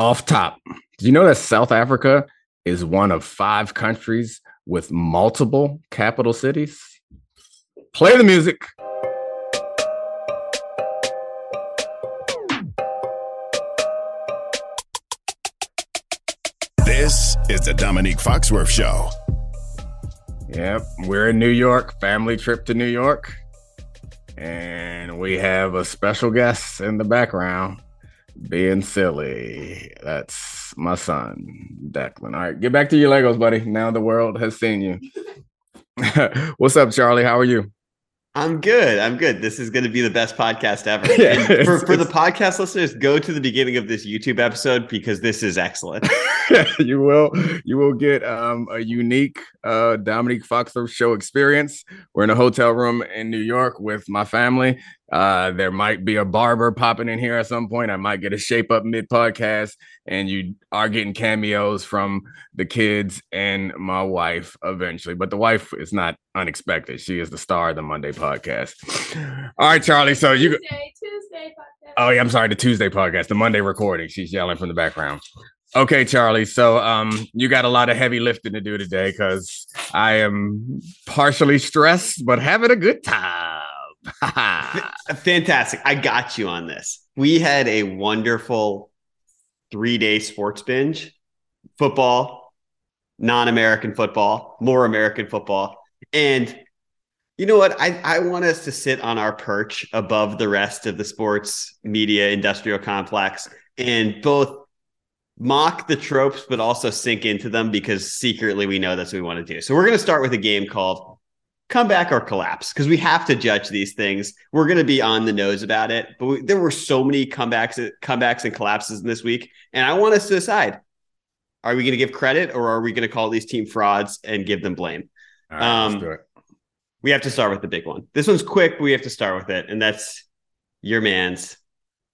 Off top, do you know that South Africa is one of five countries with multiple capital cities? Play the music. This is the Domonique Foxworth Show. Yep, we're in New York, family trip to New York. And we have a special guest in the background being silly. That's my son, Declan. All right, get back to your Legos, buddy. Now the world has seen you. What's up, Charlie? How are you? I'm good. I'm good. This is going to be the best podcast ever. Yeah, for, for the podcast listeners, go to the beginning of this YouTube episode because this is excellent. you will you will get um, a unique uh, Domonique Foxworth show experience. We're in a hotel room in New York with my family. Uh, there might be a barber popping in here at some point. I might get a shape up mid podcast, and you are getting cameos from the kids and my wife eventually. But the wife is not unexpected. She is the star of the Monday podcast. All right, Charlie. So you. Tuesday, Tuesday podcast. Oh yeah, I'm sorry. The Tuesday podcast, the Monday recording. She's yelling from the background. Okay, Charlie. So um, you got a lot of heavy lifting to do today because I am partially stressed, but having a good time. Fantastic. I got you on this. We had a wonderful three day sports binge football, non American football, more American football. And you know what? I, I want us to sit on our perch above the rest of the sports media industrial complex and both mock the tropes, but also sink into them because secretly we know that's what we want to do. So we're going to start with a game called comeback or collapse because we have to judge these things. We're going to be on the nose about it, but we, there were so many comebacks, comebacks and collapses in this week, and I want us to decide: Are we going to give credit or are we going to call these team frauds and give them blame? Right, let's Um, do it. We have to start with the big one. This one's quick, but we have to start with it, and that's your man's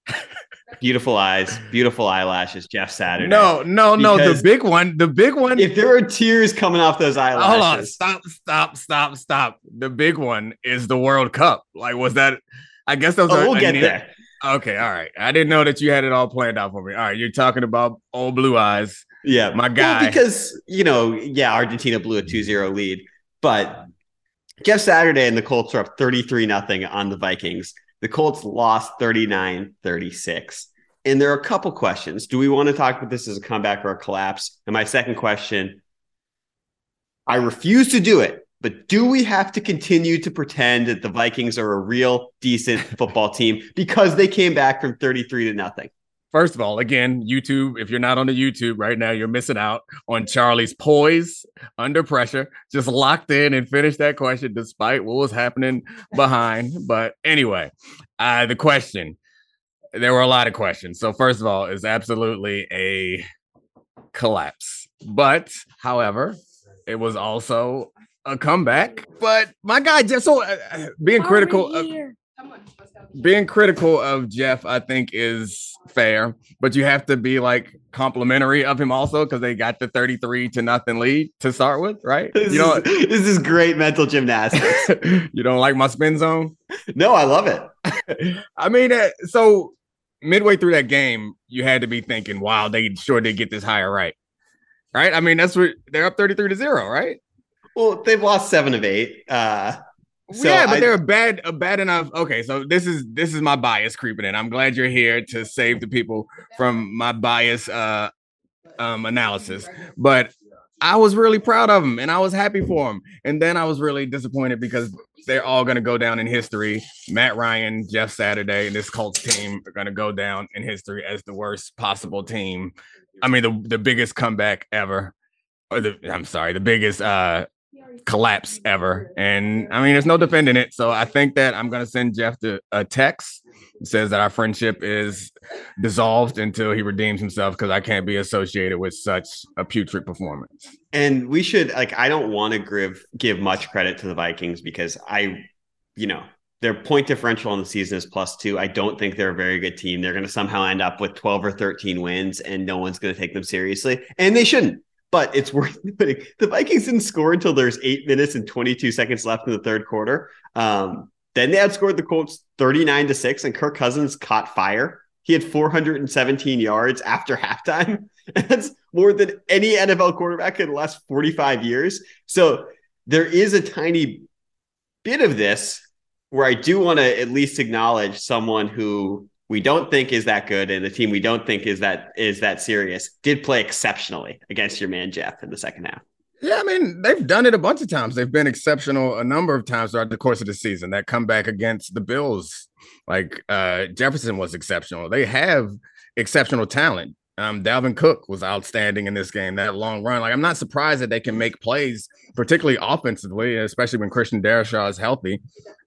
beautiful eyes, beautiful eyelashes, Jeff Saturday. No, no, no. The big one. The big one. if there are tears coming off those eyelashes, Hold on. Stop. Stop. Stop. Stop. The big one is the World Cup. Like, was that? I guess that was. oh, a- we'll get there. Okay. All right. I didn't know that you had it all planned out for me. All right. You're talking about old blue eyes. Yeah, My Well, guy. because you know, yeah, Argentina blew a 2-0 lead, but Jeff Saturday and the Colts are up 33 nothing on the Vikings. The Colts lost 39-36. And there are a couple questions. Do we want to talk about this as a comeback or a collapse? And my second question, I refuse to do it, but do we have to continue to pretend that the Vikings are a real decent football team because they came back from 33 to nothing? First of all, again, YouTube, if you're not on the YouTube right now, you're missing out on Charlie's poise under pressure. Just locked in and finished that question despite what was happening behind. But anyway, uh, the question there were a lot of questions. So, first of all, it's absolutely a collapse. But, however, it was also a comeback. But my guy, just so uh, uh, being Are critical? Come on, let's go. being critical of Jeff, I think, is fair, but you have to be like complimentary of him also because they got the 33 to nothing lead to start with, right? This, You know, is, this is great mental gymnastics. you don't like my spin zone? no, I love it. I mean, uh, so midway through that game, you had to be thinking, wow, they sure did get this higher right. Right? I mean, that's what they're up 33 to zero, right? Well, they've lost seven of eight. Uh, So yeah, but I- they're a bad, a bad enough. Okay, so this is this is my bias creeping in. I'm glad you're here to save the people from my bias uh um analysis. But I was really proud of them and I was happy for them. And then I was really disappointed because they're all going to go down in history. Matt Ryan, Jeff Saturday, and this Colts team are going to go down in history as the worst possible team. I mean, the, the biggest comeback ever. Or the I'm sorry, the biggest uh collapse ever. And I mean, there's no defending it. So I think that I'm gonna send Jeff the, a text that says that our friendship is dissolved until he redeems himself because I can't be associated with such a putrid performance. and we should like. I don't want to give give much credit to the Vikings because I, you know, their point differential in the season is plus two. I don't think they're a very good team. They're going to somehow end up with 12 or 13 wins, and no one's going to take them seriously, and they shouldn't. But it's worth the Vikings didn't score until there's eight minutes and 22 seconds left in the third quarter. Um, then they outscored the Colts 39 to six, and Kirk Cousins caught fire. he had 417 yards after halftime. That's more than any NFL quarterback in the last 45 years. So there is a tiny bit of this where I do want to at least acknowledge someone who we don't think is that good and the team we don't think is that is that serious did play exceptionally against your man Jeff in the second half. Yeah, I mean, they've done it a bunch of times. They've been exceptional a number of times throughout the course of the season. That comeback against the Bills, like uh, Jefferson was exceptional. They have exceptional talent. Um, Dalvin Cook was outstanding in this game. That long run, like I'm not surprised that they can make plays, particularly offensively, especially when Christian Darrisaw is healthy.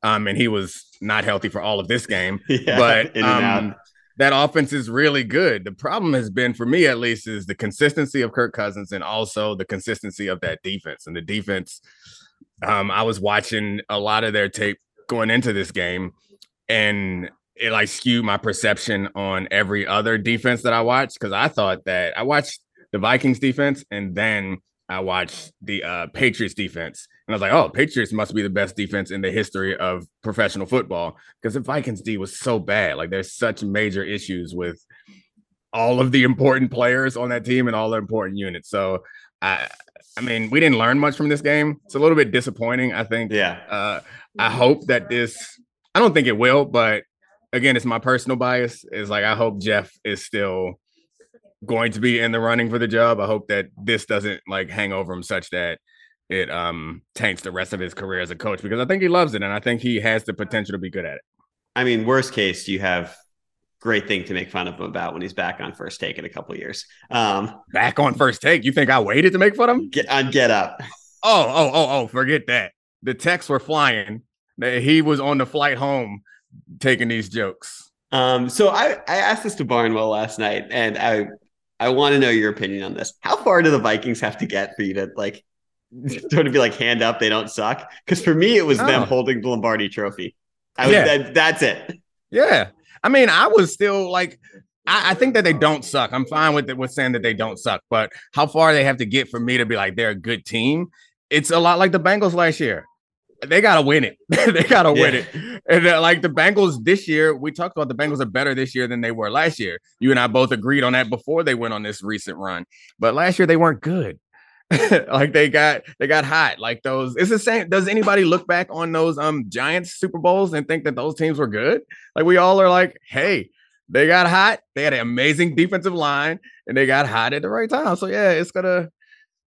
Um, and he was not healthy for all of this game, Yeah, but um, that offense is really good. The problem has been, for me at least, is the consistency of Kirk Cousins and also the consistency of that defense. And the defense, um, I was watching a lot of their tape going into this game, and it like skewed my perception on every other defense that I watched because I thought that I watched the Vikings defense and then I watched the uh, Patriots defense, and I was like, "Oh, Patriots must be the best defense in the history of professional football." Because the Vikings D was so bad. Like, there's such major issues with all of the important players on that team and all the important units. So, I, I mean, we didn't learn much from this game. It's a little bit disappointing. I think. yeah. Uh, I hope that this. I don't think it will, but again, it's my personal bias. Is like I hope Jeff is still going to be in the running for the job. I hope that this doesn't like hang over him such that it um taints the rest of his career as a coach because I think he loves it and I think he has the potential to be good at it. I mean, worst case, you have great thing to make fun of him about when he's back on first take in a couple years. Um, Back on first take, you think I waited to make fun of him? get on get up. Oh, oh, oh, oh, forget that. The texts were flying. that He was on the flight home taking these jokes. Um, so I, I asked this to Barnwell last night, and I I want to know your opinion on this. How far do the Vikings have to get for you to like sort of be like hand up, they don't suck? Because for me, it was them Oh. holding the Lombardi Trophy. I was, Yeah. that, that's it. Yeah. I mean, I was still like, I, I think that they don't suck. I'm fine with it with saying that they don't suck, but how far they have to get for me to be like they're a good team? It's a lot like the Bengals last year. They gotta win it. they gotta win it. And like the Bengals this year, we talked about the Bengals are better this year than they were last year. You and I both agreed on that before they went on this recent run. But last year they weren't good. like they got they got hot. Like those, it's the same. Does anybody look back on those um Giants Super Bowls and think that those teams were good? Like we all are like, hey, they got hot. They had an amazing defensive line, and they got hot at the right time. So yeah, it's gonna.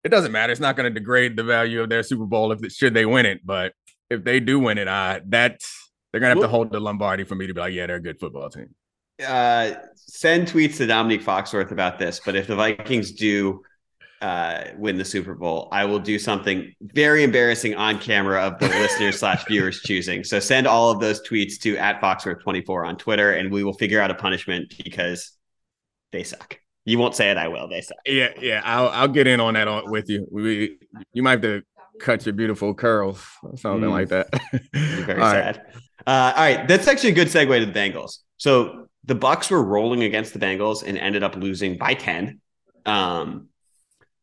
It doesn't matter. It's not gonna degrade the value of their Super Bowl if it, should they win it. But if they do win it, uh, that's they're gonna have to hold the Lombardi for me to be like, yeah, they're a good football team. Uh, send tweets to Domonique Foxworth about this. But if the Vikings do uh, win the Super Bowl, I will do something very embarrassing on camera of the listeners slash viewers choosing. So send all of those tweets to at Foxworth24 on Twitter, and we will figure out a punishment because they suck. You won't say it, I will. They suck. Yeah, yeah, I'll I'll get in on that on, with you. We you might have to cut your beautiful curls or something Mm. like that. Very All right. sad. Uh, all right, that's actually a good segue to the Bengals. So the Bucks were rolling against the Bengals and ended up losing by ten. Um,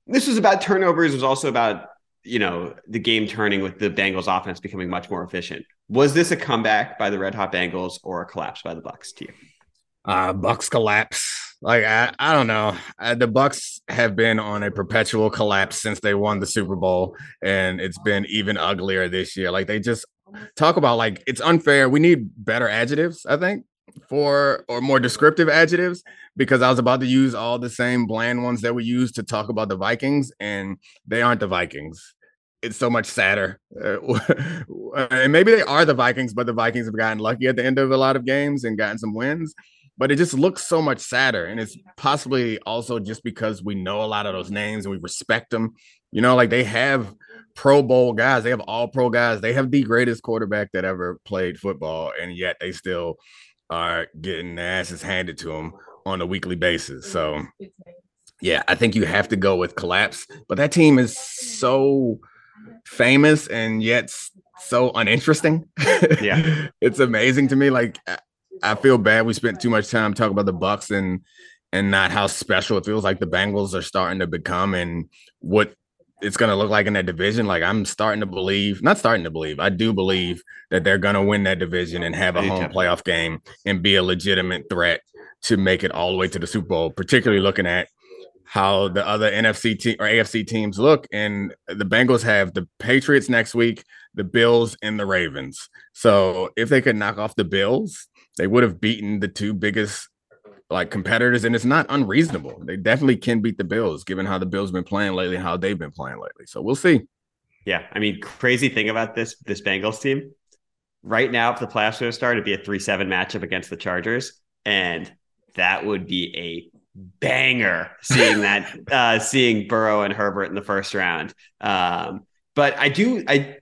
this was about turnovers. It was also about you know the game turning with the Bengals offense becoming much more efficient. Was this a comeback by the Red Hot Bengals or a collapse by the Bucks to you? uh bucks collapse like i i don't know uh, the bucks have been on a perpetual collapse since they won the super bowl and it's been even uglier this year like they just talk about like it's unfair we need better adjectives i think for or more descriptive adjectives because i was about to use all the same bland ones that we use to talk about the vikings and they aren't the vikings it's so much sadder. Uh, and maybe they are the Vikings, but the Vikings have gotten lucky at the end of a lot of games and gotten some wins. But it just looks so much sadder. And it's possibly also just because we know a lot of those names and we respect them. You know, like they have Pro Bowl guys, they have all pro guys, they have the greatest quarterback that ever played football, and yet they still are getting their asses handed to them on a weekly basis. So, yeah, I think you have to go with collapse. But that team is so famous and yet so uninteresting. Yeah. it's amazing to me. Like I- feel bad we spent too much time talking about the Bucks and and not how special it feels like the Bengals are starting to become and what it's going to look like in that division. Like I'm starting to believe, not starting to believe, I do believe that they're going to win that division and have a home playoff game and be a legitimate threat to make it all the way to the Super Bowl, particularly looking at how the other NFC team or AFC teams look. And the Bengals have the Patriots next week, the Bills, and the Ravens. So if they could knock off the Bills, they would have beaten the two biggest like competitors, and it's not unreasonable. They definitely can beat the Bills, given how the Bills been playing lately and how they've been playing lately. So we'll see. Yeah, I mean, crazy thing about this this Bengals team right now, if the playoffs were to start, it'd be a three seven matchup against the Chargers, and that would be a banger seeing that uh seeing Burrow and Herbert in the first round. Um, but I do I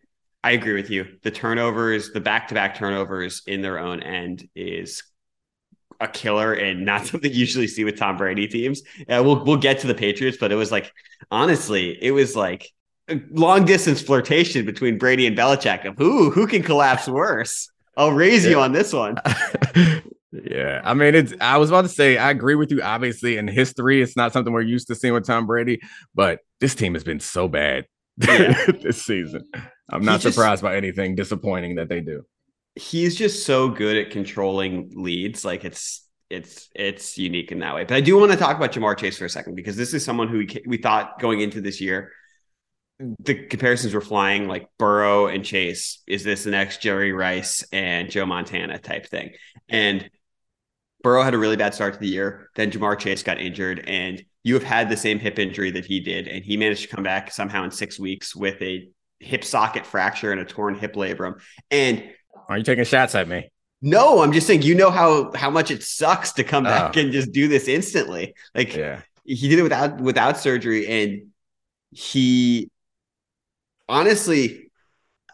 I agree with you. The turnovers, the back to back turnovers in their own end is a killer and not something you usually see with Tom Brady teams. Uh, we'll we'll get to the Patriots, but it was like honestly, it was like a long distance flirtation between Brady and Belichick of who who can collapse worse. I'll raise yeah. you on this one. yeah, I mean, it's. I was about to say I agree with you. Obviously, in history, it's not something we're used to seeing with Tom Brady, but this team has been so bad yeah. this season. I'm not surprised by anything disappointing that they do he's just so good at controlling leads. Like it's it's it's unique in that way. But I do want to talk about Ja'Marr Chase for a second because this is someone who we, we thought going into this year the comparisons were flying like Burrow and Chase. Is this the next Jerry Rice and Joe Montana type thing? And Burrow had a really bad start to the year. Then Ja'Marr Chase got injured, and you have had the same hip injury that he did, and he managed to come back somehow in six weeks with a hip socket fracture and a torn hip labrum. And are you taking shots at me? No, I'm just saying you know how how much it sucks to come back oh. and just do this instantly. Like yeah. he did it without without surgery and he honestly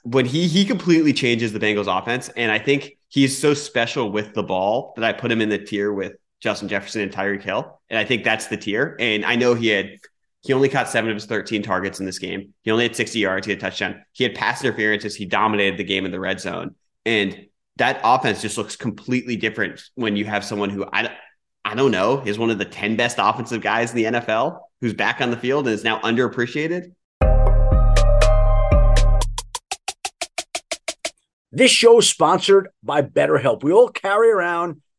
when he he completely changes the Bengals offense and I think he's so special with the ball that I put him in the tier with Justin Jefferson and Tyreek Hill and I think that's the tier and I know he had he only caught seven of his 13 targets in this game. He only had 60 yards. He had a touchdown. He had pass interferences. He dominated the game in the red zone. And that offense just looks completely different when you have someone who I, I don't know is one of the 10 best offensive guys in the NFL who's back on the field and is now underappreciated. This show is sponsored by BetterHelp. We all carry around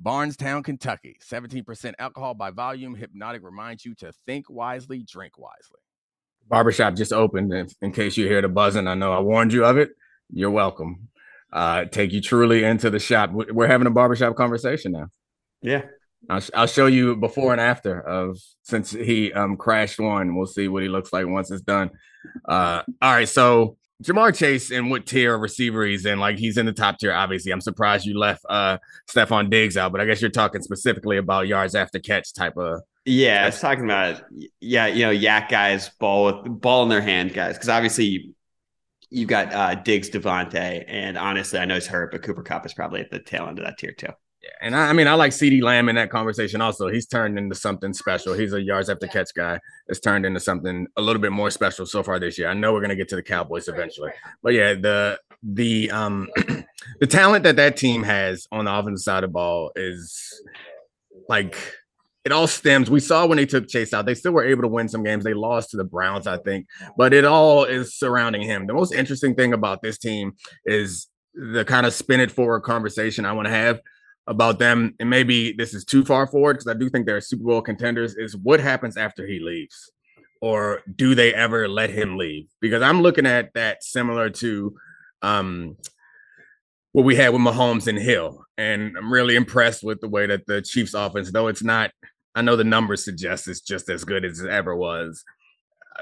Bardstown, Kentucky. 17% alcohol by volume. Hypnotic reminds you to think wisely, drink wisely. Barbershop just opened. In, in case you hear the buzzing, I know I warned you of it. You're welcome. Uh, take you truly into the shop. We're having a barbershop conversation now. Yeah. I'll, I'll show you before and after of since he um crashed one. We'll see what he looks like once it's done. Uh, all right. So Ja'Marr Chase and what tier of receiver he's in, like he's in the top tier, obviously. I'm surprised you left uh Stefon Diggs out, but I guess you're talking specifically about yards after catch type of yeah, I was talking about yeah, you know, YAC guys, ball with ball in their hand guys, because obviously you've got uh Diggs Davante, and honestly, I know he's hurt, but Cooper Kupp is probably at the tail end of that tier too. Yeah, and I, I, mean, I like CeeDee Lamb in that conversation also. He's turned into something special. He's a yards after catch guy. It's turned into something a little bit more special so far this year. I know we're gonna get to the Cowboys eventually, but yeah, the the um the talent that that team has on the offensive side of the ball is like it all stems. We saw when they took Chase out, they still were able to win some games. They lost to the Browns, I think, but it all is surrounding him. The most interesting thing about this team is the kind of spin it forward conversation I want to have about them. And maybe this is too far forward because I do think they're Super Bowl contenders. Is what happens after he leaves, or do they ever let him leave? Because I'm looking at that similar to um, what we had with Mahomes and Hill. And I'm really impressed with the way that the Chiefs offense, though it's not, I know the numbers suggest it's just as good as it ever was.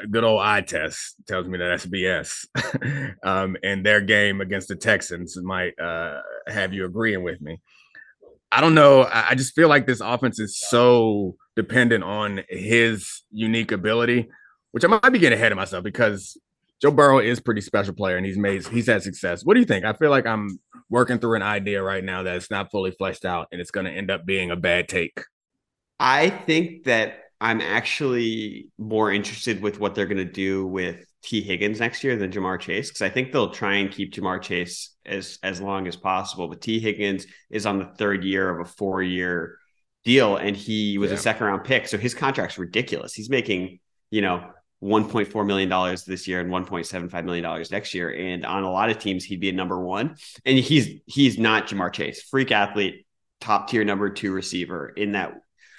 A good old eye test tells me that that's BS. um, and their game against the Texans might uh, have you agreeing with me. I don't know. I, just feel like this offense is so dependent on his unique ability, which I might be getting ahead of myself because Joe Burrow is pretty special player and he's made he's had success. What do you think? I feel like I'm working through an idea right now that it's not fully fleshed out and it's going to end up being a bad take. I think that I'm actually more interested with what they're going to do with Tee Higgins next year than Ja'Marr Chase because I think they'll try and keep Ja'Marr Chase as as long as possible. But Tee Higgins is on the third year of a four year deal, and he was yeah. a second round pick, so his contract's ridiculous. He's making you know 1.4 million dollars this year and 1.75 million dollars next year. And on a lot of teams, he'd be a number one. And he's he's not Ja'Marr Chase, freak athlete, top tier number two receiver in that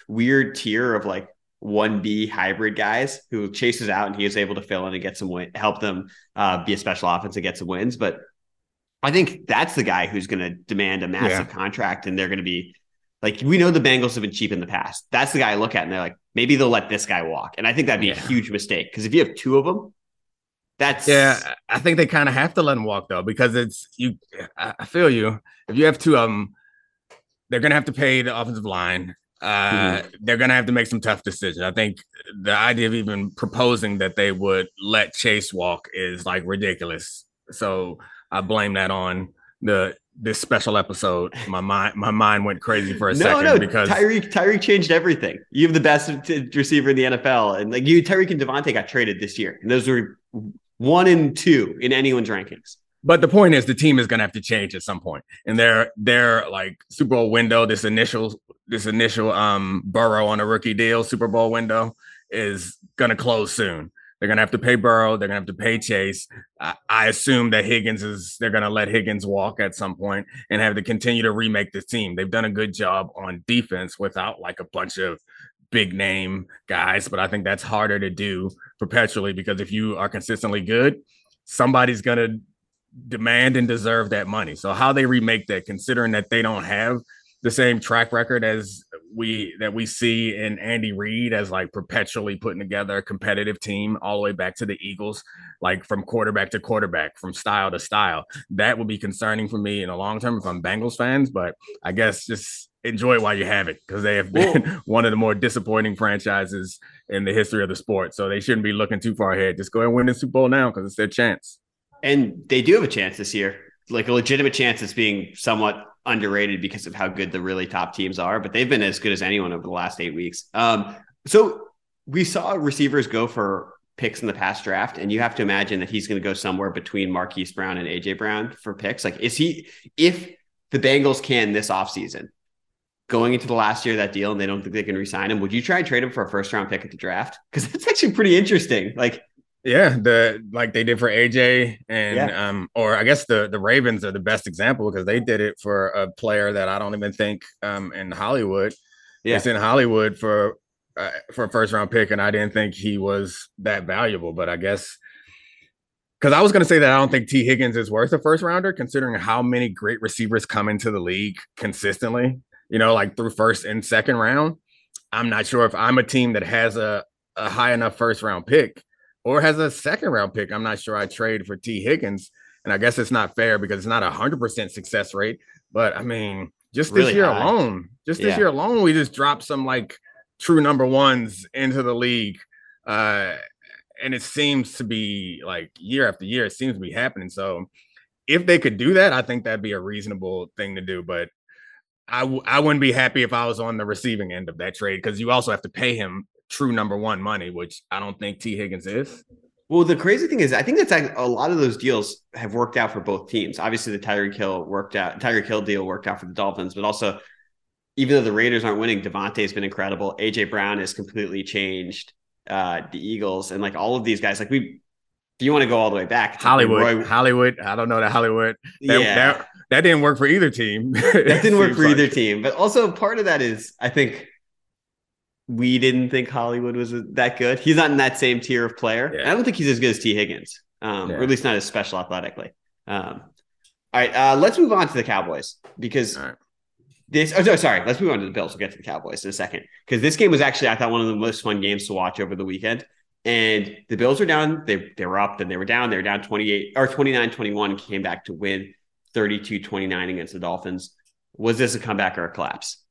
weird tier of like 1B hybrid guys who chases out and he is able to fill in and get some win, help them uh, be a special offense and get some wins. But I think that's the guy who's going to demand a massive yeah. contract and they're going to be like we know the Bengals have been cheap in the past. That's the guy I look at and they're like, maybe they'll let this guy walk. And I think that'd be yeah. a huge mistake because if you have two of them, that's yeah. I think they kind of have to let him walk though because it's you. I feel you. If you have two of them, they're gonna have to pay the offensive line. Uh, mm-hmm. They're gonna have to make some tough decisions. I think the idea of even proposing that they would let Chase walk is like ridiculous. So I blame that on the this special episode, my mind my mind went crazy for a no, second no, because Tyreek Tyreek changed everything. You have the best receiver in the NFL, and like you, Tyreek and Davante got traded this year, and those were one and two in anyone's rankings. But the point is, the team is going to have to change at some point, and their their like Super Bowl window, this initial this initial um Burrow on a rookie deal Super Bowl window is going to close soon. They're going to have to pay Burrow. They're going to have to pay Chase. I, I assume that Higgins is, they're going to let Higgins walk at some point and have to continue to remake the team. They've done a good job on defense without like a bunch of big name guys, but I think that's harder to do perpetually because if you are consistently good, somebody's going to demand and deserve that money. So how they remake that, considering that they don't have the same track record as we that we see in Andy Reid as like perpetually putting together a competitive team all the way back to the Eagles, like from quarterback to quarterback, from style to style. That would be concerning for me in the long term if I'm Bengals fans, but I guess just enjoy while you have it because they have been one of the more disappointing franchises in the history of the sport. So they shouldn't be looking too far ahead. Just go and win the Super Bowl now because it's their chance. And they do have a chance this year, like a legitimate chance. It's being somewhat underrated because of how good the really top teams are, but they've been as good as anyone over the last eight weeks. Um, so we saw receivers go for picks in the past draft, and you have to imagine that he's going to go somewhere between Marquise Brown and AJ Brown for picks. Like, is he if the Bengals can this offseason, going into the last year of that deal and they don't think they can resign him, would you try and trade him for a first round pick at the draft? Because that's actually pretty interesting. Like yeah, the like they did for AJ and yeah. um or I guess the the Ravens are the best example because they did it for a player that I don't even think um in Hollywood. Yeah. It's in Hollywood for uh, for a first round pick and I didn't think he was that valuable, but I guess because I was going to say that I don't think Tee Higgins is worth a first rounder, considering how many great receivers come into the league consistently, you know, like through first and second round. I'm not sure if I'm a team that has a, a high enough first round pick or has a second round pick. I'm not sure I trade for Tee Higgins. And I guess it's not fair because it's not a hundred percent success rate. But I mean, just this really year high. alone, just this yeah. year alone, we just dropped some like true number ones into the league. Uh, and it seems to be like year after year, it seems to be happening. So if they could do that, I think that'd be a reasonable thing to do. But I w- I wouldn't be happy if I was on the receiving end of that trade because you also have to pay him true number one money, which I don't think Tee Higgins is. Well, the crazy thing is, I think that's a lot of those deals have worked out for both teams. Obviously, the Tyreek Hill worked out, Tyreek Hill deal worked out for the Dolphins, but also even though the Raiders aren't winning, Davante's been incredible. AJ Brown has completely changed uh, the Eagles, and like all of these guys, like we, if you want to go all the way back, Hollywood, Roy- Hollywood. I don't know that Hollywood. That, yeah, that, that didn't work for either team. that didn't work for either team. But also part of that is, I think we didn't think Hollywood was that good. He's not in that same tier of player. Yeah. I don't think he's as good as Tee Higgins, um, Yeah. or at least not as special athletically. Um, all right, uh, let's move on to the Cowboys because right. this. Oh, no, sorry. Let's move on to the Bills. We'll get to the Cowboys in a second because this game was actually I thought one of the most fun games to watch over the weekend. And the Bills were down. They they were up, then they were down. They were down 28 or 29-21, came back to win 32-29 against the Dolphins. Was this a comeback or a collapse?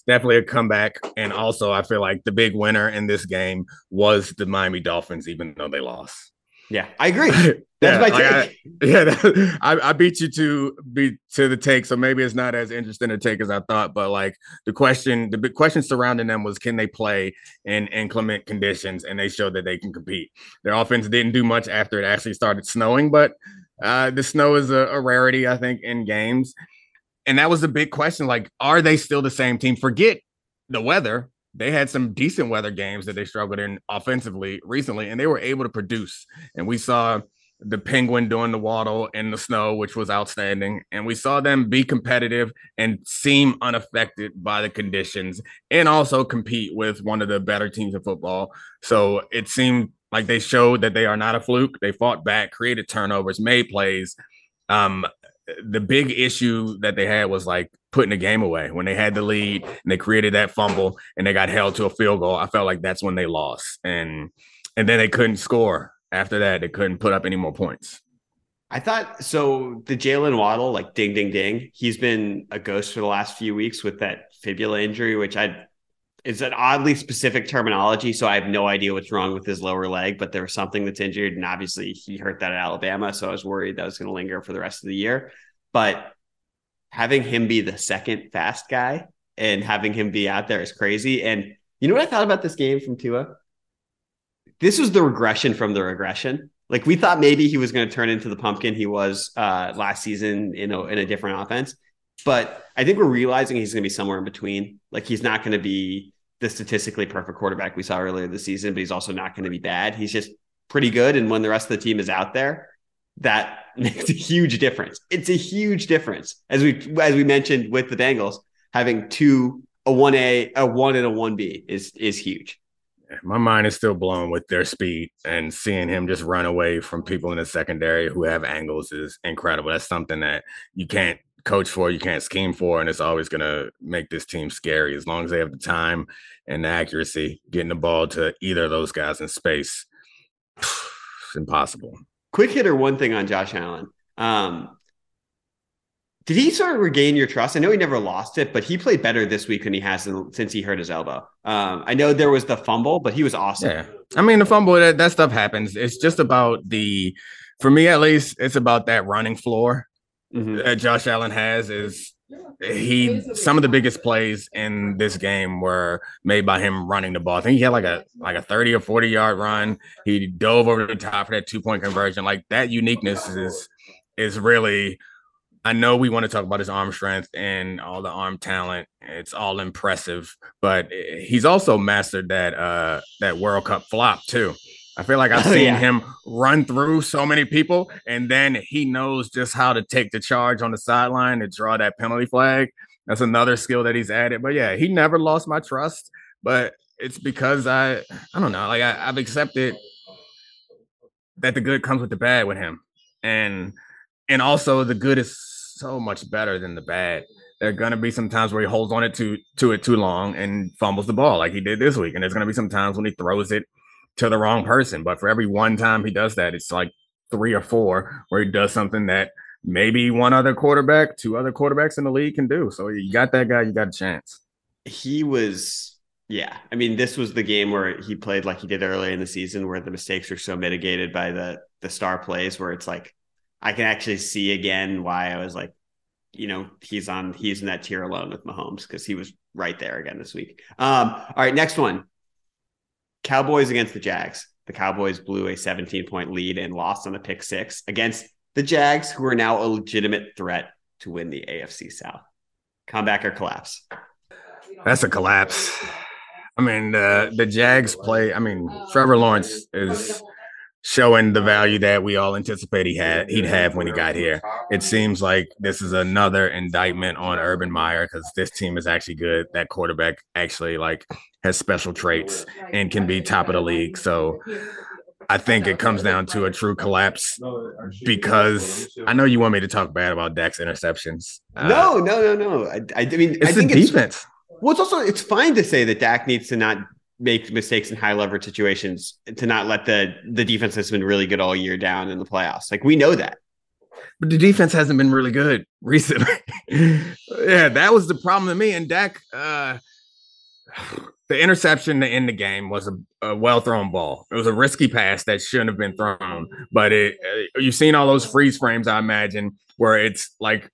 It's definitely a comeback. And also, I feel like the big winner in this game was the Miami Dolphins, even though they lost. Yeah, I agree. yeah, That's my like I- yeah, that- I, I beat you to be to the take, so maybe it's not as interesting a take as I thought. But like the question, the big question surrounding them was, can they play in inclement conditions? And they showed that they can compete. Their offense didn't do much after it actually started snowing, but uh, the snow is a, a rarity, I think, in games. And that was the big question: like, are they still the same team? Forget the weather. They had some decent weather games that they struggled in offensively recently, and they were able to produce. And we saw the penguin doing the waddle in the snow, which was outstanding. And we saw them be competitive and seem unaffected by the conditions and also compete with one of the better teams in football. So it seemed like they showed that they are not a fluke. They fought back, created turnovers, made plays. Um, the big issue that they had was like putting the game away when they had the lead and they created that fumble and they got held to a field goal. I felt like that's when they lost. And and then they couldn't score after that. They couldn't put up any more points. I thought so. The Jaylen Waddle, like ding, ding, ding. He's been a ghost for the last few weeks with that fibula injury, which I it's an oddly specific terminology. So I have no idea what's wrong with his lower leg, but there was something that's injured, and obviously he hurt that at Alabama. So I was worried that was going to linger for the rest of the year. But having him be the second fast guy and having him be out there is crazy. And you know what I thought about this game from Tua? This was the regression from the regression. Like we thought maybe he was going to turn into the pumpkin he was uh, last season in a, in a different offense. But I think we're realizing he's going to be somewhere in between. Like he's not going to be the statistically perfect quarterback we saw earlier this season, but he's also not going to be bad. He's just pretty good. And when the rest of the team is out there, that makes a huge difference. It's a huge difference. As we as we mentioned with the Bengals, having two a one A, a one and a one B is is huge. My mind is still blown with their speed and seeing him just run away from people in the secondary who have angles is incredible. That's something that you can't coach for, you can't scheme for, and it's always going to make this team scary as long as they have the time and the accuracy getting the ball to either of those guys in space. It's impossible. Quick hitter, one thing on Josh Allen. Um, did he sort of regain your trust? I know he never lost it, but he played better this week than he has in- since he hurt his elbow. Um, I know there was the fumble, but he was awesome. Yeah. I mean, the fumble, that, that stuff happens. It's just about the, for me at least, it's about that running floor Mhm. that Josh Allen has is he some of the biggest plays in this game were made by him running the ball. I think he had like a like a 30 or 40 yard run. He dove over the top for that two point conversion. Like that uniqueness is is really I know we want to talk about his arm strength and all the arm talent. It's all impressive, but he's also mastered that uh that World Cup flop too. I feel like I've Oh, seen yeah. him run through so many people, and then he knows just how to take the charge on the sideline to draw that penalty flag. That's another skill that he's added. But yeah, he never lost my trust. But it's because I, I don't know, like I, I've accepted that the good comes with the bad with him, and and also the good is so much better than the bad. There are gonna be some times where he holds on it to to it too long and fumbles the ball like he did this week, and there's gonna be some times when he throws it to the wrong person. But for every one time he does that, it's like three or four where he does something that maybe one other quarterback, two other quarterbacks in the league can do. So you got that guy, you got a chance. He was, yeah. I mean, this was the game where he played like he did earlier in the season, where the mistakes are so mitigated by the the star plays, where it's like I can actually see again why I was like, you know, he's on he's in that tier alone with Mahomes because he was right there again this week. Um, all right, next one. Cowboys against the Jags. The Cowboys blew a 17 point lead and lost on the pick six against the Jags, who are now a legitimate threat to win the AFC South. Comeback or collapse? That's a collapse. I mean, the the Jags play. I mean, Trevor Lawrence is showing the value that we all anticipate he had he'd have when he got here. It seems like this is another indictment on Urban Meyer because this team is actually good. That quarterback actually like has special traits and can be top of the league. So I think it comes down to a true collapse because I know you want me to talk bad about Dak's interceptions. Uh, no, no, no, no. I, I mean, it's I the think defense. It's, well, it's also it's fine to say that Dak needs to not make mistakes in high leverage situations to not let the the defense that's been really good all year down in the playoffs. Like we know that. But the defense hasn't been really good recently. yeah, that was the problem to me. And Dak, uh, the interception to end the game was a, a, well thrown ball. It was a risky pass that shouldn't have been thrown. But it, uh, you've seen all those freeze frames, I imagine, where it's like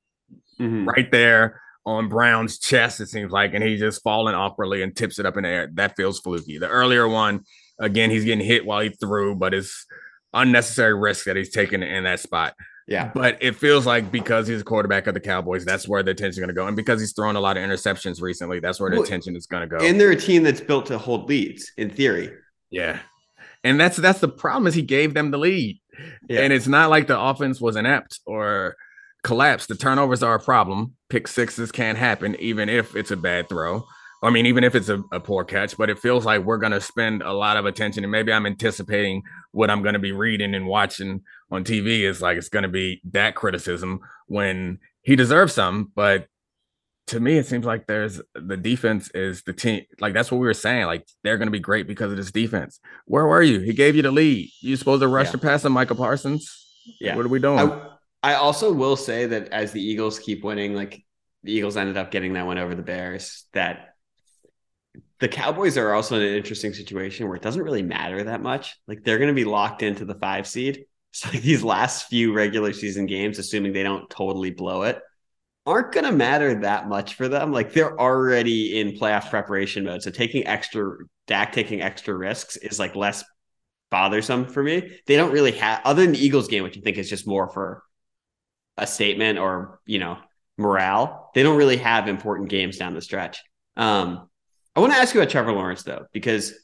Mhm. right there on Brown's chest, it seems like, and he's just falling awkwardly and tips it up in the air. That feels fluky. The earlier one, again, he's getting hit while he threw, but it's unnecessary risk that he's taking in that spot. Yeah. But it feels like because he's a quarterback of the Cowboys, that's where the attention is going to go. And because he's thrown a lot of interceptions recently, that's where the attention is going to go. And they're a team that's built to hold leads in theory. yeah. And that's that's the problem is he gave them the lead. Yeah. And it's not like the offense was inept or collapsed. The turnovers are a problem. Pick sixes can't happen, even if it's a bad throw. I mean, even if it's a, a poor catch, but it feels like we're going to spend a lot of attention. And maybe I'm anticipating what I'm going to be reading and watching on TV is like it's going to be that criticism when he deserves some. But to me, it seems like there's the defense is the team. Like that's what we were saying. Like they're going to be great because of this defense. Where were you? He gave you the lead. You supposed to rush Yeah. the pass on Micah Parsons? Yeah. What are we doing? I, I also will say that as the Eagles keep winning, like the Eagles ended up getting that one over the Bears, that the Cowboys are also in an interesting situation where it doesn't really matter that much. Like they're going to be locked into the five seed. So like these last few regular season games, assuming they don't totally blow it, aren't going to matter that much for them. Like they're already in playoff preparation mode. So taking extra, Dak taking extra risks is like less bothersome for me. They don't really have, other than the Eagles game, which I think is just more for a statement or, you know, morale, they don't really have important games down the stretch. Um, I want to ask you about Trevor Lawrence, though, because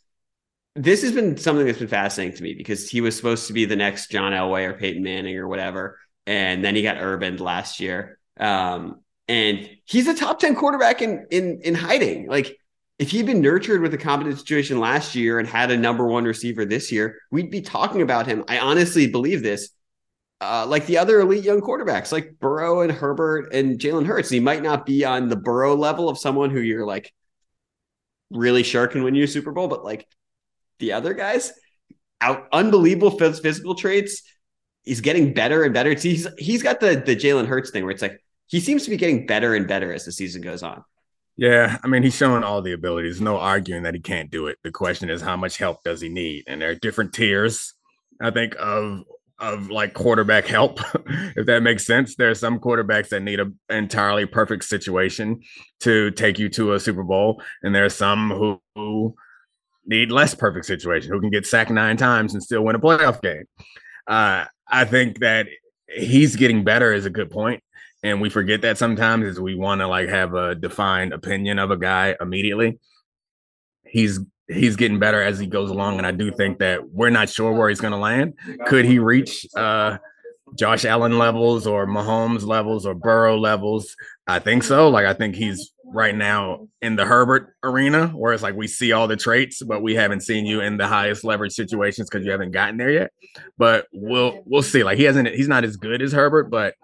this has been something that's been fascinating to me because he was supposed to be the next John Elway or Peyton Manning or whatever. And then he got urbaned last year. Um, and he's a top 10 quarterback in, in, in hiding. Like, if he'd been nurtured with a competent situation last year and had a number one receiver this year, we'd be talking about him. I honestly believe this. Uh, like the other elite young quarterbacks, like Burrow and Herbert and Jalen Hurts. He might not be on the Burrow level of someone who you're like really sure can win you a Super Bowl, but like the other guys, out unbelievable physical traits. He's getting better and better. It's- He's he's got the the Jalen Hurts thing where it's like he seems to be getting better and better as the season goes on. Yeah, I mean, he's showing all the abilities. No arguing that he can't do it. The question is, how much help does he need? And there are different tiers, I think, of of like quarterback help, if that makes sense. There are some quarterbacks that need an entirely perfect situation to take you to a Super Bowl, and there are some who, who need less perfect situation, who can get sacked nine times and still win a playoff game. Uh, I think that he's getting better is a good point and we forget that sometimes is we want to like have a defined opinion of a guy immediately he's he's getting better as he goes along and i do think that we're not sure where he's going to land. Could he reach uh josh allen levels or mahomes levels or burrow levels? I think so. Like i think he's right now in the herbert arena where it's like we see all the traits but we haven't seen you in the highest leverage situations because you haven't gotten there yet. But we'll we'll see. Like he hasn't he's not as good as herbert but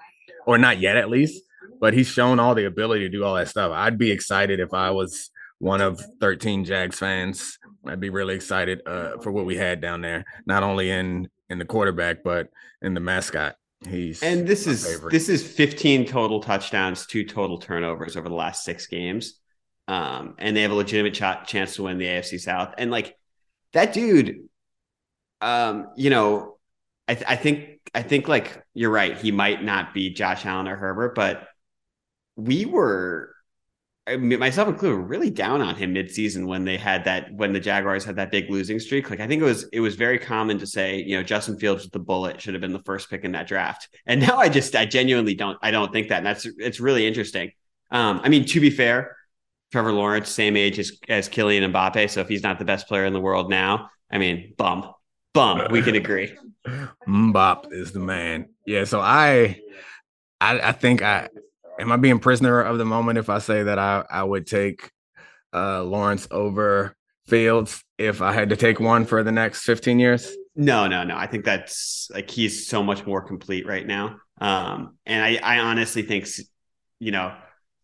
or not yet at least, but he's shown all the ability to do all that stuff. I'd be excited if I was one of 13 Jags fans. I'd be really excited uh, for what we had down there, not only in in the quarterback but in the mascot. He's And this is favorite. this is 15 total touchdowns, two total turnovers over the last six games. Um, and they have a legitimate ch- chance to win the AFC South. And like that dude, um, you know, I, th- I think I think like you're right. He might not be Josh Allen or Herbert, but we were I mean, myself included, were really down on him midseason when they had that when the Jaguars had that big losing streak. Like I think it was it was very common to say, you know, Justin Fields with the bullet should have been the first pick in that draft. And now I just I genuinely don't I don't think that. And that's it's really interesting. Um, I mean, to be fair, Trevor Lawrence, same age as, as Kylian Mbappe. So if he's not the best player in the world now, I mean, bum, bum. We can agree. Mbop is the man. Yeah. So I, I, I think I am I being prisoner of the moment if I say that I I would take uh Lawrence over Fields if I had to take one for the next 15 years. No, no, no. I think that's like he's so much more complete right now. Um, and I, I honestly think, you know,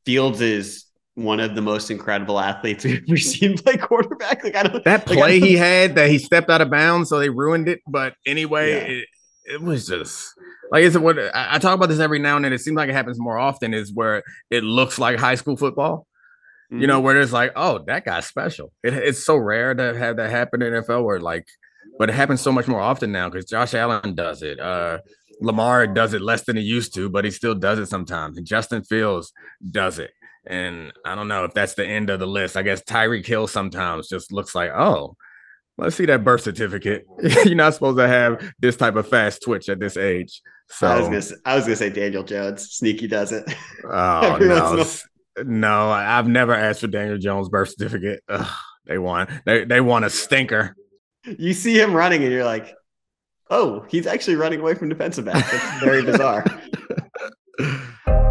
Fields is one of the most incredible athletes we've ever seen play quarterback. Like I don't that play like, he had that he stepped out of bounds, so they ruined it. But anyway, yeah. it, it was just like it's what I, talk about this every now and then. It seems like it happens more often. Is where it looks like high school football. Mm-hmm. You know, where it's like, oh, that guy's special. It, it's so rare to have that happen in NFL. Where like but it happens so much more often now because Josh Allen does it. Uh, Lamar does it less than he used to, but he still does it sometimes. And Justin Fields does it. And I don't know if that's the end of the list. I guess Tyreek Hill sometimes just looks like, oh, let's see that birth certificate. You're not supposed to have this type of fast twitch at this age. So I was gonna, I was gonna say Daniel Jones, sneaky does it. Oh no, no, I've never asked for Daniel Jones' birth certificate. Ugh, they want they they want a stinker you see him running and you're like, oh, he's actually running away from defensive back." That's very bizarre.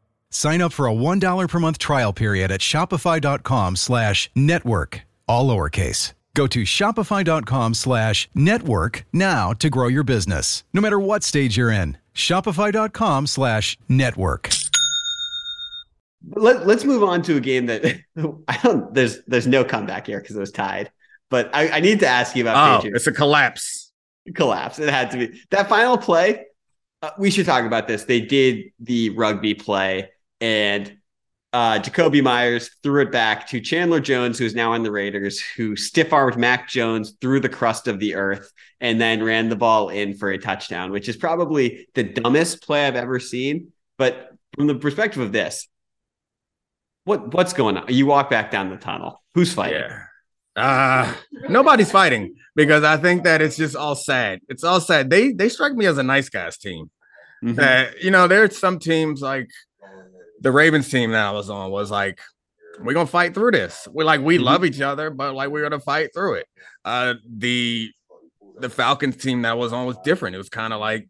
Sign up for a $1 per month trial period at Shopify.com slash network. All lowercase. Go to Shopify.com slash network now to grow your business. No matter what stage you're in. Shopify.com slash network. Let, let's move on to a game that I don't there's there's no comeback here because it was tied. But I, I, need to ask you about oh, Patriots. It's a collapse. Collapse. It had to be. That final play, uh, we should talk about this. They did the rugby play and uh, Jakobi Meyers threw it back to Chandler Jones, who is now on the Raiders, who stiff armed Mac Jones through the crust of the earth and then ran the ball in for a touchdown, which is probably the dumbest play I've ever seen. But from the perspective of this, what what's going on? You walk back down the tunnel. Who's fighting? Yeah. Uh nobody's fighting because I think that it's just all sad. It's all sad. They they strike me as a nice guys team. Mm-hmm. That you know, there's some teams like the Ravens team that I was on was like, we're gonna fight through this. We're like, we mm-hmm. love each other, but like we're gonna fight through it. Uh the the Falcons team that was on was different. It was kind of like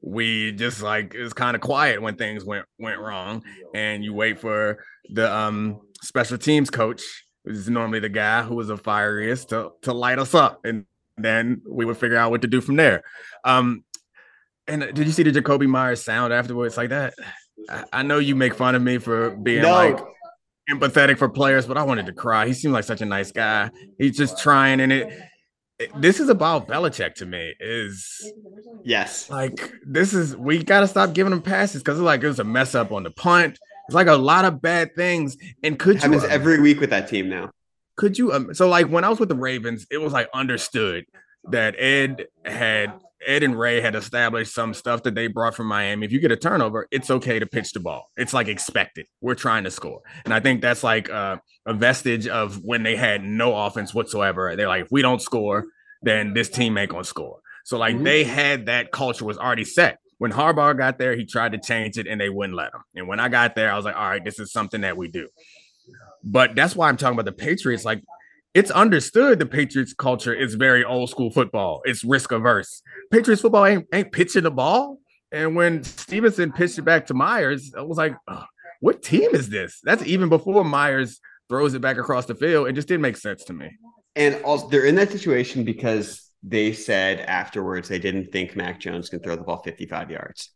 we just like it was kind of quiet when things went went wrong, and you wait for the um special teams coach, which is normally the guy who was the fieriest, to to light us up, and then we would figure out what to do from there. Um, and did you see the Jakobi Meyers sound afterwards like that? I know you make fun of me for being no. like empathetic for players, but I wanted to cry. He seemed like such a nice guy. He's just trying, and it, it this is about Belichick to me. Is yes, like this is we got to stop giving him passes because it's like it was a mess up on the punt. It's like a lot of bad things, and could it happens you, every week with that team now. Could you? Um, so like when I was with the Ravens, it was like understood that Ed had Ed and Ray had established some stuff that they brought from Miami. If you get a turnover, it's okay to pitch the ball. It's like expected. We're trying to score. And I think that's like uh, a vestige of when they had no offense whatsoever. They're like, if we don't score, then this team ain't gonna score. So like mm-hmm. they had that culture was already set. When Harbaugh got there, he tried to change it and they wouldn't let him. And when I got there, I was like, all right, this is something that we do. But that's why I'm talking about the Patriots. Like it's understood the Patriots culture is very old school football. It's risk averse. Patriots football ain't, ain't pitching the ball. And when Stevenson pitched it back to Meyers, I was like, oh, what team is this? That's even before Meyers throws it back across the field. It just didn't make sense to me. And also, they're in that situation because they said afterwards they didn't think Mac Jones can throw the ball 55 yards.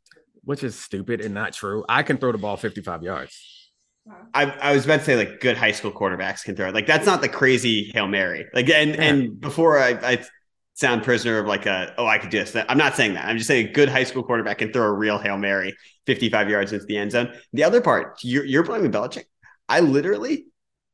Which is stupid and not true. I can throw the ball 55 yards. I, I was about to say like good high school quarterbacks can throw it. Like that's not the crazy hail mary. Like and Yeah. and before I, I sound prisoner of like a oh I could do this. I'm not saying that. I'm just saying a good high school quarterback can throw a real hail mary 55 yards into the end zone. The other part you're you're blaming Belichick. I literally,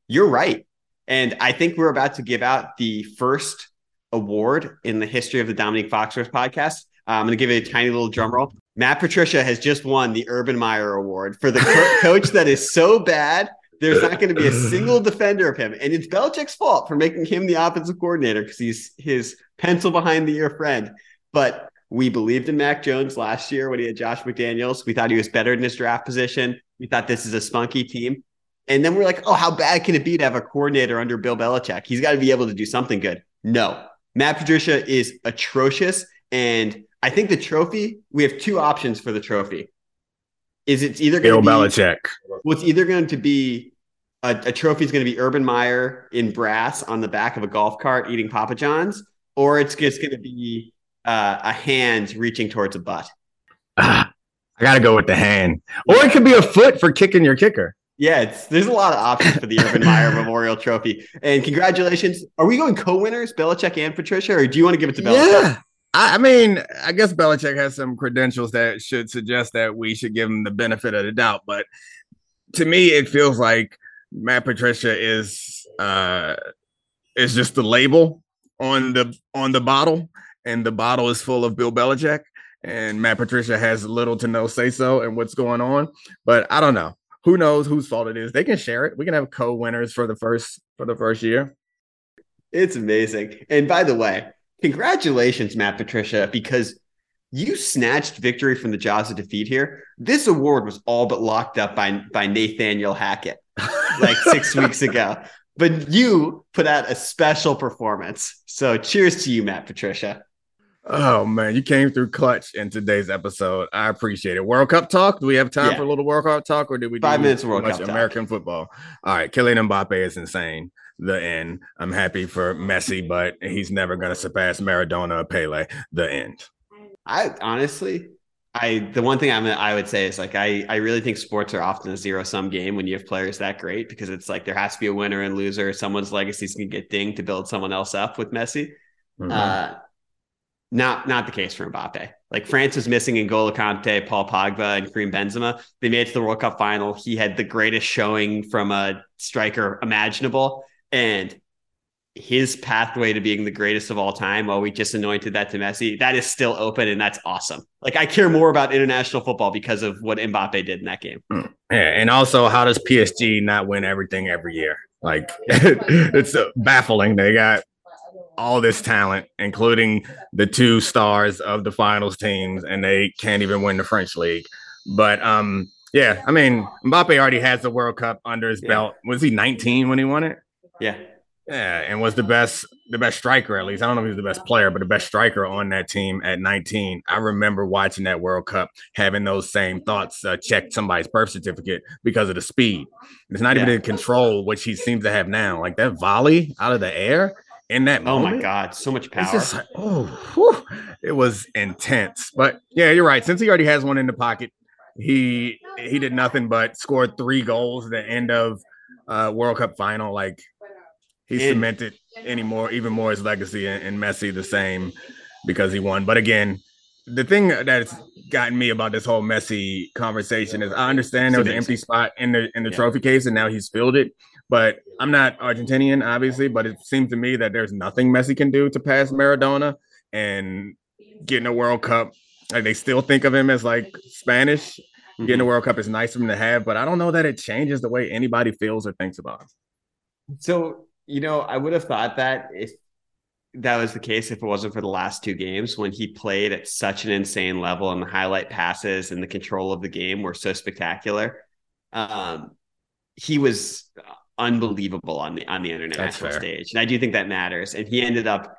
you're right, and I think we're about to give out the first award in the history of the Domonique Foxworth podcast. Uh, I'm going to give it a tiny little drum roll. Matt Patricia has just won the Urban Meyer Award for the co- coach that is so bad. There's not going to be a single defender of him, and it's Belichick's fault for making him the offensive coordinator because he's his pencil behind the ear friend. But we believed in Mac Jones last year when he had Josh McDaniels. We thought he was better in his draft position. We thought this is a spunky team. And then we're like, oh, how bad can it be to have a coordinator under Bill Belichick? He's got to be able to do something good. No, Matt Patricia is atrocious. And I think the trophy, we have two options for the trophy. Is it's either going to be Belichick. well, it's either going to be a, a trophy is going to be Urban Meyer in brass on the back of a golf cart eating Papa John's, or it's just going to be uh, a hand reaching towards a butt. Ah, I gotta go with the hand. Or it could be a foot for kicking your kicker. Yeah, it's there's a lot of options for the Urban Meyer Memorial Trophy. And congratulations. Are we going co-winners, Belichick and Patricia, or do you want to give it to Belichick? Yeah. I mean, I guess Belichick has some credentials that should suggest that we should give him the benefit of the doubt. But to me, it feels like Matt Patricia is uh is just the label on the on the bottle, and the bottle is full of Bill Belichick, and Matt Patricia has little to no say so in what's going on. But I don't know. Who knows whose fault it is? They can share it. We can have co-winners for the first for the first year. It's amazing. And by the way, congratulations, Matt Patricia, because you snatched victory from the jaws of defeat here. This award was all but locked up by, by Nathaniel Hackett like six weeks ago. But you put out a special performance. So cheers to you, Matt Patricia. Oh man, you came through clutch in today's episode. I appreciate it. World Cup talk. Do we have time Yeah. for a little World Cup talk, or did we Five minutes of World much Cup talk. American football? All right, Kylian Mbappe is insane. The end. I'm happy for Messi, but he's never going to surpass Maradona or Pele. The end. I honestly, I the one thing I'm I would say is like I I really think sports are often a zero sum game when you have players that great because it's like there has to be a winner and loser. Someone's legacy is going to get dinged to build someone else up with Messi. Mhm. Uh, not not the case for Mbappe. Like France was missing N'Golo Kante, Paul Pogba, and Karim Benzema. They made it to the World Cup final. He had the greatest showing from a striker imaginable, and his pathway to being the greatest of all time. While we just anointed that to Messi, that is still open, and that's awesome. Like I care more about international football because of what Mbappe did in that game. yeah, and also, how does PSG not win everything every year? Like it's uh, baffling. They got all this talent, including the two stars of the finals teams, and they can't even win the French league. But um, yeah, I mean, Mbappe already has the World Cup under his Yeah. belt. Was he 19 when he won it? Yeah, Yeah, and was the best the best striker at least. I don't know if he was the best player, but the best striker on that team at 19. I remember watching that World Cup, having those same thoughts. Uh, check somebody's birth certificate because of the speed. It's not even Yeah. in control, which he seems to have now. Like that volley out of the air in that Oh my God, so much power. Just oh, whew, it was intense. But yeah, you're right. Since he already has one in the pocket, he he did nothing but scored three goals at the end of uh World Cup final. Like he And- cemented anymore, even more his legacy and, and Messi the same because he won. But again, the thing that's gotten me about this whole Messi conversation is I understand there was an empty spot in the in the Yeah. trophy case and now he's filled it. But I'm not Argentinian, obviously, but it seems to me that there's nothing Messi can do to pass Maradona and getting a World Cup. Like they still think of him as like Spanish. Getting a mm-hmm. World Cup is nice for him to have, but I don't know that it changes the way anybody feels or thinks about him. So, you know, I would have thought that if that was the case, if it wasn't for the last two games when he played at such an insane level and the highlight passes and the control of the game were so spectacular. Um, he was unbelievable on the on the international stage. And I do think that matters. And he ended up,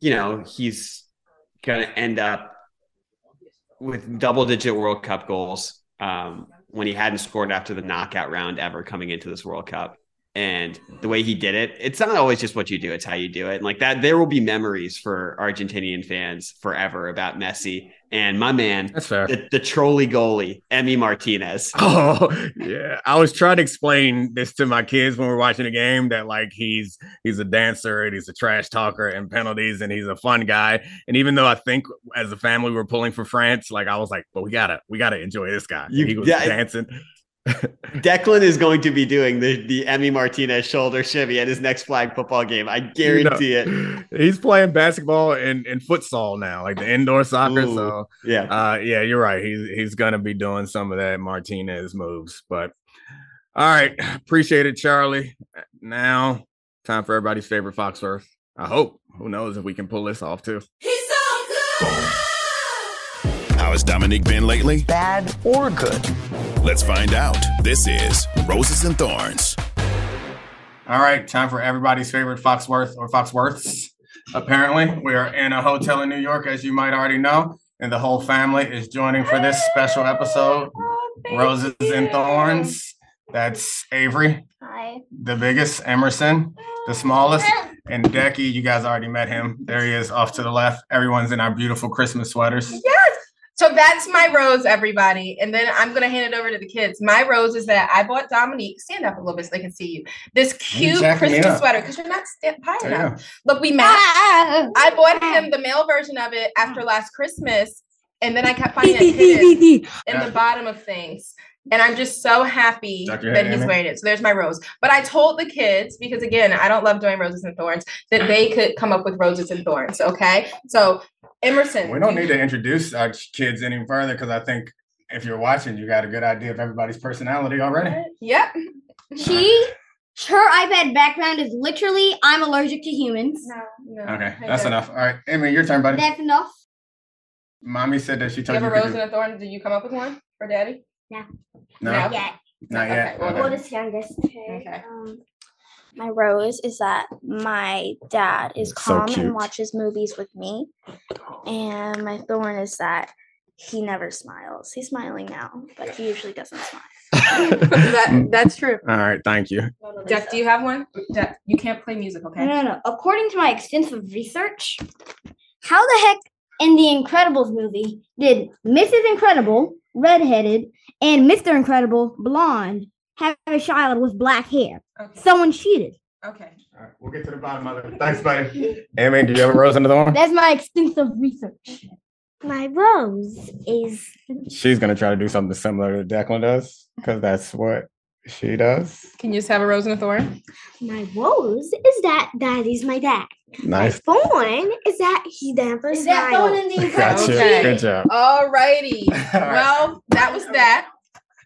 you know, he's gonna end up with double digit World Cup goals um, when he hadn't scored after the knockout round ever coming into this World Cup and the way he did it, it's not always just what you do, it's how you do it. And like that, there will be memories for Argentinian fans forever about Messi and my man, That's fair. the, the trolley goalie, Emi Martinez. Oh yeah, I was trying to explain this to my kids when we are watching the game that like he's he's a dancer and he's a trash talker and penalties and he's a fun guy. And even though I think as a family we're pulling for France, like I was like, but we gotta we gotta enjoy this guy. You- he was yeah, dancing. Declan is going to be doing the, the Emi Martinez shoulder shimmy at his next flag football game. I guarantee You know, it. He's playing basketball and, and futsal now, like the indoor soccer. Ooh. So Yeah. uh yeah, you're right. He's he's gonna be doing some of that Martinez moves. But all right, appreciate it, Charlie. Now, time for everybody's favorite Foxworth. I hope. Who knows if we can pull this off too. He's so good. How has Domonique been lately? bad or good. Let's find out. This is Roses and Thorns. All right, time for everybody's favorite Foxworth or Foxworths. Apparently, we are in a hotel in New York, as you might already know, and the whole family is joining for this special episode, oh, Roses and Thorns. That's Avery, Hi. the biggest, Emerson, the smallest, and Decky. You guys already met him. There he is off to the left. Everyone's in our beautiful Christmas sweaters. Yes. So that's my rose, everybody. And then I'm gonna hand it over to the kids. My rose is that I bought Domonique. Stand up a little bit so they can see you. This mm, cute jacking me Christmas up. sweater because you're not stand high Yeah. enough. Look, we matched. I bought him the male version of it after last Christmas, and then I kept finding it hidden in Yeah. the bottom of things. And I'm just so happy Tuck that he's in wearing it. So there's my rose. But I told the kids, because again, I don't love doing roses and thorns, that they could come up with roses and thorns. Okay. So Emerson. We don't need to introduce our kids any further because I think if you're watching, you got a good idea of everybody's personality already. Yep. She, her iPad background is literally I'm allergic to humans. No, no. Okay, that's enough. All right, Amy, your turn, buddy. That's enough. Mommy said that she Do you told have you. a rose could and a thorn? Did you come up with one for daddy? Do- No. no, Yeah. not yet. Okay, well, Okay. Oldest, youngest. Okay. Um, my rose is that my dad is calm cute. and watches movies with me. And my thorn is that he never smiles. He's smiling now, but he usually doesn't smile. that, that's true. All right, thank you. Jack, do you have one? Jack, you can't play music, okay? No, no, no. According to my extensive research, how the heck in the Incredibles movie did Mrs. Incredible, redheaded, and Mr. Incredible, blonde, have a child with black hair? Okay. Someone cheated. Okay. All right, we'll get to the bottom of it. Thanks, buddy. Amy, do you have a rose and the thorn? That's my extensive research. My rose is She's gonna try to do something similar to Declan does because that's what she does. Can you just have a rose and a thorn? my rose is that daddy's my dad. Nice. phone is that he never Is that phone thorn in the Gotcha. Okay. Good job. Alrighty. All right. Well, that was that.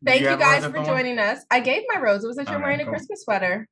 Thank you you, guys for thorn? joining us. I gave my rose. It was that you're Alright, wearing a cool. Christmas sweater.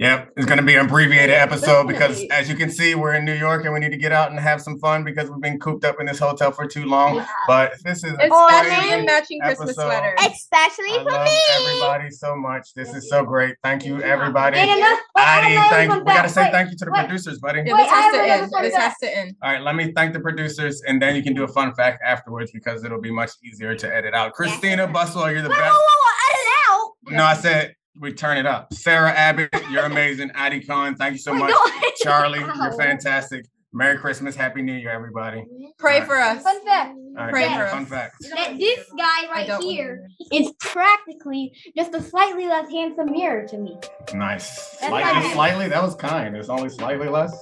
Yep, it's gonna be an abbreviated episode because as you can see, we're in New York and we need to get out and have some fun because we've been cooped up in this hotel for too long. But this is a It's Oh, matching crazy and matching Christmas episode. sweater. Especially I for love me. everybody so much. This is so great. Thank you, everybody. And oh, I Adi, thank fun we gotta say Wait, thank you to the wait. producers, buddy. Yeah, this I has to end. This fact. has to end. All right, let me thank the producers, and then you can do a fun fact afterwards because it'll be much easier to edit out. Christina Bustle, you're the best. Whoa, whoa, best. whoa, edit out. No, I said we turn it up. Sarah Abbott, you're amazing. Addie Cohen, thank you so oh much. don't edit it Charlie, out. you're fantastic. Merry Christmas, Happy New Year, everybody. Pray for us. Fun fact. All right, Pray for us. fun fact. That this guy right don't want here to. is practically just a slightly less handsome mirror to me. Nice. That's Slightly, nice. slightly. That was kind. It's only slightly less.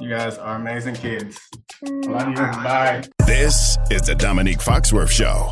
You guys are amazing kids. Love you. Mm. Bye. This is the Domonique Foxworth Show.